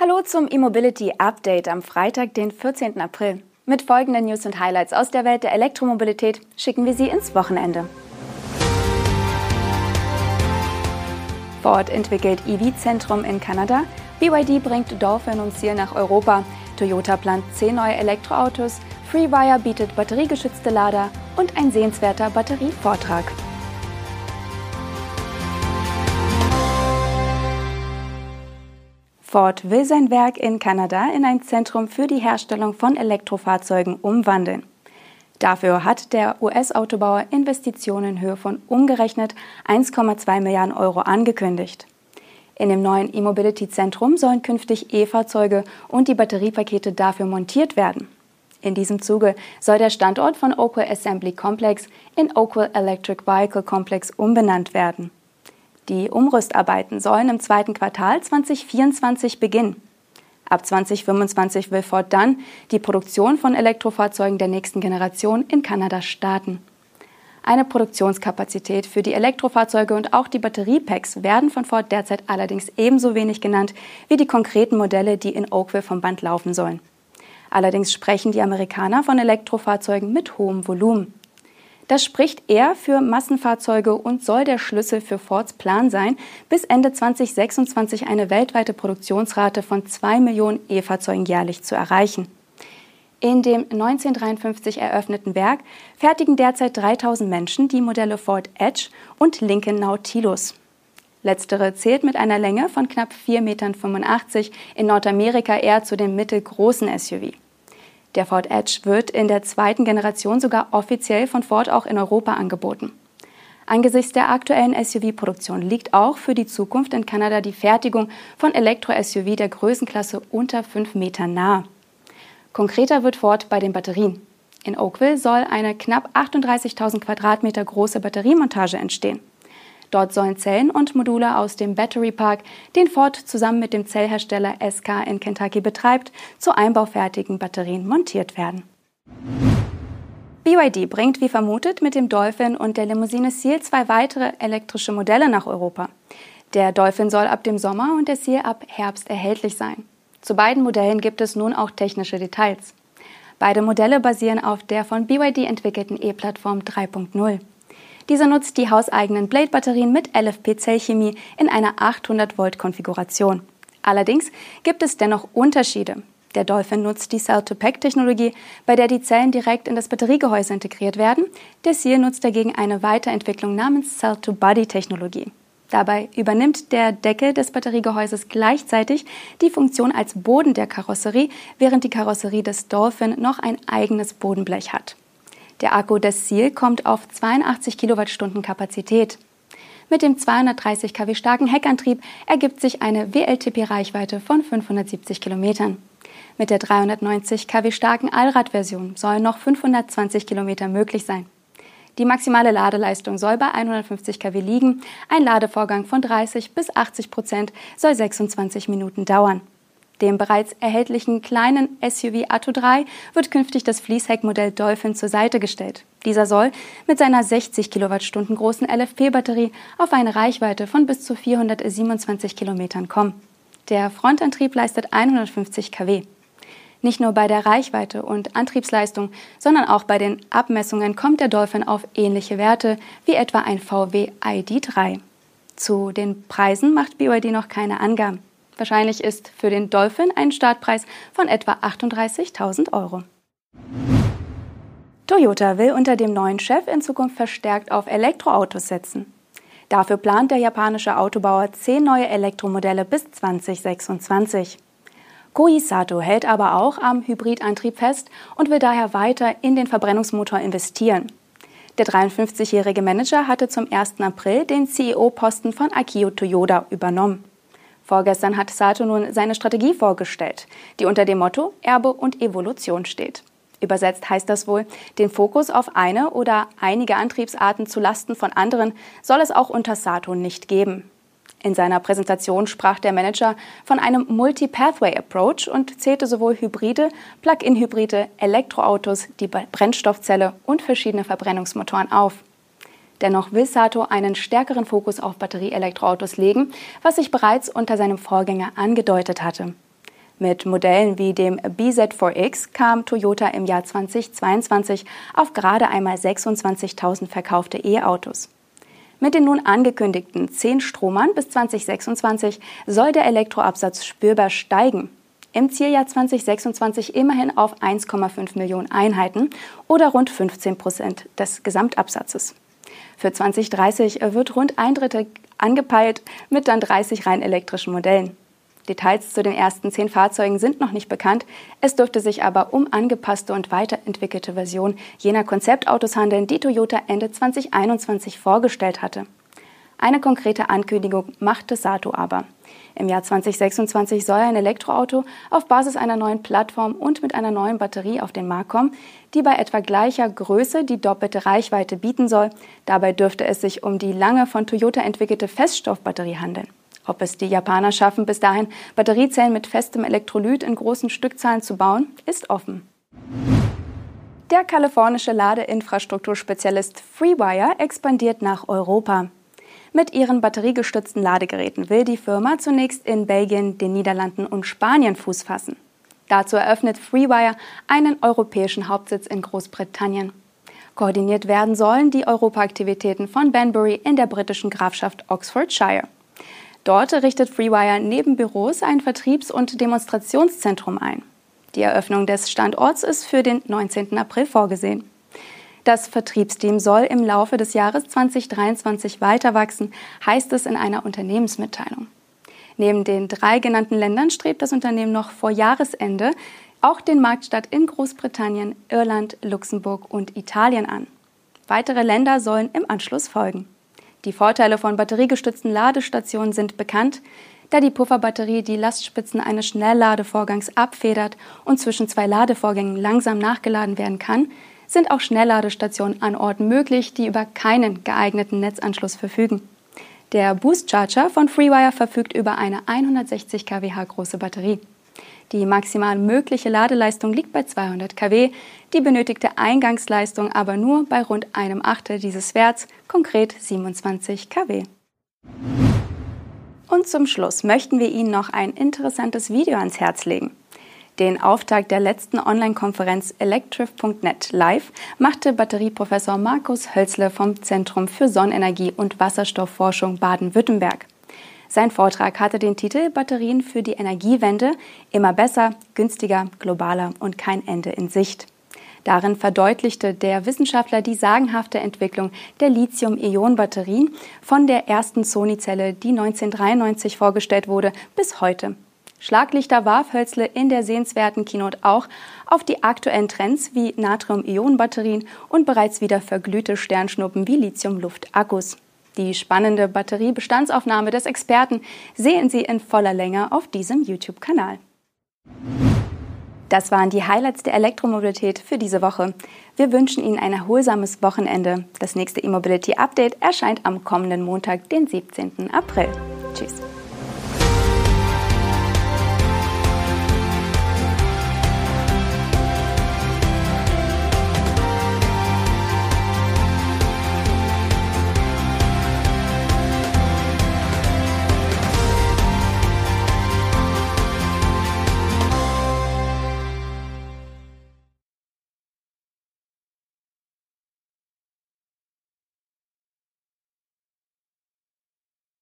Hallo zum E-Mobility Update am Freitag, den 14. April. Mit folgenden News und Highlights aus der Welt der Elektromobilität schicken wir Sie ins Wochenende. Ford entwickelt EV-Zentrum in Kanada, BYD bringt Dolphin und Ziel nach Europa, Toyota plant 10 neue Elektroautos, FreeWire bietet batteriegeschützte Lader und ein sehenswerter Batterievortrag. Ford will sein Werk in Kanada in ein Zentrum für die Herstellung von Elektrofahrzeugen umwandeln. Dafür hat der US-Autobauer Investitionen in Höhe von umgerechnet 1,2 Milliarden Euro angekündigt. In dem neuen E-Mobility-Zentrum sollen künftig E-Fahrzeuge und die Batteriepakete dafür montiert werden. In diesem Zuge soll der Standort von Oakville Assembly Complex in Oakville Electric Vehicle Complex umbenannt werden. Die Umrüstarbeiten sollen im zweiten Quartal 2024 beginnen. Ab 2025 will Ford dann die Produktion von Elektrofahrzeugen der nächsten Generation in Kanada starten. Eine Produktionskapazität für die Elektrofahrzeuge und auch die Batteriepacks werden von Ford derzeit allerdings ebenso wenig genannt wie die konkreten Modelle, die in Oakville vom Band laufen sollen. Allerdings sprechen die Amerikaner von Elektrofahrzeugen mit hohem Volumen. Das spricht eher für Massenfahrzeuge und soll der Schlüssel für Fords Plan sein, bis Ende 2026 eine weltweite Produktionsrate von 2 Millionen E-Fahrzeugen jährlich zu erreichen. In dem 1953 eröffneten Werk fertigen derzeit 3000 Menschen die Modelle Ford Edge und Lincoln Nautilus. Letztere zählt mit einer Länge von knapp 4,85 Metern in Nordamerika eher zu den mittelgroßen SUV. Der Ford Edge wird in der zweiten Generation sogar offiziell von Ford auch in Europa angeboten. Angesichts der aktuellen SUV-Produktion liegt auch für die Zukunft in Kanada die Fertigung von Elektro-SUV der Größenklasse unter 5 Metern nahe. Konkreter wird Ford bei den Batterien. In Oakville soll eine knapp 38.000 Quadratmeter große Batteriemontage entstehen. Dort sollen Zellen und Module aus dem Battery Park, den Ford zusammen mit dem Zellhersteller SK in Kentucky betreibt, zu einbaufertigen Batterien montiert werden. BYD bringt wie vermutet mit dem Dolphin und der Limousine Seal zwei weitere elektrische Modelle nach Europa. Der Dolphin soll ab dem Sommer und der Seal ab Herbst erhältlich sein. Zu beiden Modellen gibt es nun auch technische Details. Beide Modelle basieren auf der von BYD entwickelten E-Plattform 3.0. Diese nutzt die hauseigenen Blade-Batterien mit LFP-Zellchemie in einer 800-Volt-Konfiguration. Allerdings gibt es dennoch Unterschiede. Der Dolphin nutzt die Cell-to-Pack-Technologie, bei der die Zellen direkt in das Batteriegehäuse integriert werden. Der Seal nutzt dagegen eine Weiterentwicklung namens Cell-to-Body-Technologie. Dabei übernimmt der Deckel des Batteriegehäuses gleichzeitig die Funktion als Boden der Karosserie, während die Karosserie des Dolphin noch ein eigenes Bodenblech hat. Der Akku des Seal kommt auf 82 Kilowattstunden Kapazität. Mit dem 230 kW starken Heckantrieb ergibt sich eine WLTP-Reichweite von 570 Kilometern. Mit der 390 kW starken Allradversion sollen noch 520 Kilometer möglich sein. Die maximale Ladeleistung soll bei 150 kW liegen. Ein Ladevorgang von 30 bis 80 Prozent soll 26 Minuten dauern. Dem bereits erhältlichen kleinen SUV Atto 3 wird künftig das Fließheckmodell Dolphin zur Seite gestellt. Dieser soll mit seiner 60 Kilowattstunden großen LFP-Batterie auf eine Reichweite von bis zu 427 Kilometern kommen. Der Frontantrieb leistet 150 kW. Nicht nur bei der Reichweite und Antriebsleistung, sondern auch bei den Abmessungen kommt der Dolphin auf ähnliche Werte wie etwa ein VW ID3. Zu den Preisen macht BYD noch keine Angaben. Wahrscheinlich ist für den Dolphin ein Startpreis von etwa 38.000 Euro. Toyota will unter dem neuen Chef in Zukunft verstärkt auf Elektroautos setzen. Dafür plant der japanische Autobauer zehn neue Elektromodelle bis 2026. Koji Sato hält aber auch am Hybridantrieb fest und will daher weiter in den Verbrennungsmotor investieren. Der 53-jährige Manager hatte zum 1. April den CEO-Posten von Akio Toyoda übernommen. Vorgestern hat Sato nun seine Strategie vorgestellt, die unter dem Motto Erbe und Evolution steht. Übersetzt heißt das wohl, den Fokus auf eine oder einige Antriebsarten zu Lasten von anderen soll es auch unter Sato nicht geben. In seiner Präsentation sprach der Manager von einem Multi-Pathway-Approach und zählte sowohl Hybride, Plug-in-Hybride, Elektroautos, die Brennstoffzelle und verschiedene Verbrennungsmotoren auf. Dennoch will Sato einen stärkeren Fokus auf Batterieelektroautos legen, was sich bereits unter seinem Vorgänger angedeutet hatte. Mit Modellen wie dem BZ4X kam Toyota im Jahr 2022 auf gerade einmal 26.000 verkaufte E-Autos. Mit den nun angekündigten 10 Stromern bis 2026 soll der Elektroabsatz spürbar steigen. Im Zieljahr 2026 immerhin auf 1,5 Millionen Einheiten oder rund 15 Prozent des Gesamtabsatzes. Für 2030 wird rund ein Drittel angepeilt mit dann 30 rein elektrischen Modellen. Details zu den ersten zehn Fahrzeugen sind noch nicht bekannt. Es dürfte sich aber um angepasste und weiterentwickelte Version jener Konzeptautos handeln, die Toyota Ende 2021 vorgestellt hatte. Eine konkrete Ankündigung machte Sato aber. Im Jahr 2026 soll ein Elektroauto auf Basis einer neuen Plattform und mit einer neuen Batterie auf den Markt kommen, die bei etwa gleicher Größe die doppelte Reichweite bieten soll. Dabei dürfte es sich um die lange von Toyota entwickelte Feststoffbatterie handeln. Ob es die Japaner schaffen, bis dahin Batteriezellen mit festem Elektrolyt in großen Stückzahlen zu bauen, ist offen. Der kalifornische Ladeinfrastrukturspezialist FreeWire expandiert nach Europa. Mit ihren batteriegestützten Ladegeräten will die Firma zunächst in Belgien, den Niederlanden und Spanien Fuß fassen. Dazu eröffnet FreeWire einen europäischen Hauptsitz in Großbritannien. Koordiniert werden sollen die Europaaktivitäten von Banbury in der britischen Grafschaft Oxfordshire. Dort richtet FreeWire neben Büros ein Vertriebs- und Demonstrationszentrum ein. Die Eröffnung des Standorts ist für den 19. April vorgesehen. Das Vertriebsteam soll im Laufe des Jahres 2023 weiter wachsen, heißt es in einer Unternehmensmitteilung. Neben den drei genannten Ländern strebt das Unternehmen noch vor Jahresende auch den Marktstart in Großbritannien, Irland, Luxemburg und Italien an. Weitere Länder sollen im Anschluss folgen. Die Vorteile von batteriegestützten Ladestationen sind bekannt, da die Pufferbatterie die Lastspitzen eines Schnellladevorgangs abfedert und zwischen zwei Ladevorgängen langsam nachgeladen werden kann, sind auch Schnellladestationen an Orten möglich, die über keinen geeigneten Netzanschluss verfügen. Der Boost Charger von FreeWire verfügt über eine 160 kWh große Batterie. Die maximal mögliche Ladeleistung liegt bei 200 kW, die benötigte Eingangsleistung aber nur bei rund einem Achtel dieses Werts, konkret 27 kW. Und zum Schluss möchten wir Ihnen noch ein interessantes Video ans Herz legen. Den Auftakt der letzten Online-Konferenz Electrif.net live machte Batterieprofessor Markus Hölzle vom Zentrum für Sonnenenergie und Wasserstoffforschung Baden-Württemberg. Sein Vortrag hatte den Titel Batterien für die Energiewende immer besser, günstiger, globaler und kein Ende in Sicht. Darin verdeutlichte der Wissenschaftler die sagenhafte Entwicklung der Lithium-Ionen-Batterien von der ersten Sony-Zelle, die 1993 vorgestellt wurde, bis heute. Schlaglichter warf Hölzle in der sehenswerten Keynote auch auf die aktuellen Trends wie Natrium-Ionen-Batterien und bereits wieder verglühte Sternschnuppen wie Lithium-Luft-Akkus. Die spannende Batteriebestandsaufnahme des Experten sehen Sie in voller Länge auf diesem YouTube-Kanal. Das waren die Highlights der Elektromobilität für diese Woche. Wir wünschen Ihnen ein erholsames Wochenende. Das nächste E-Mobility Update erscheint am kommenden Montag, den 17. April. Tschüss.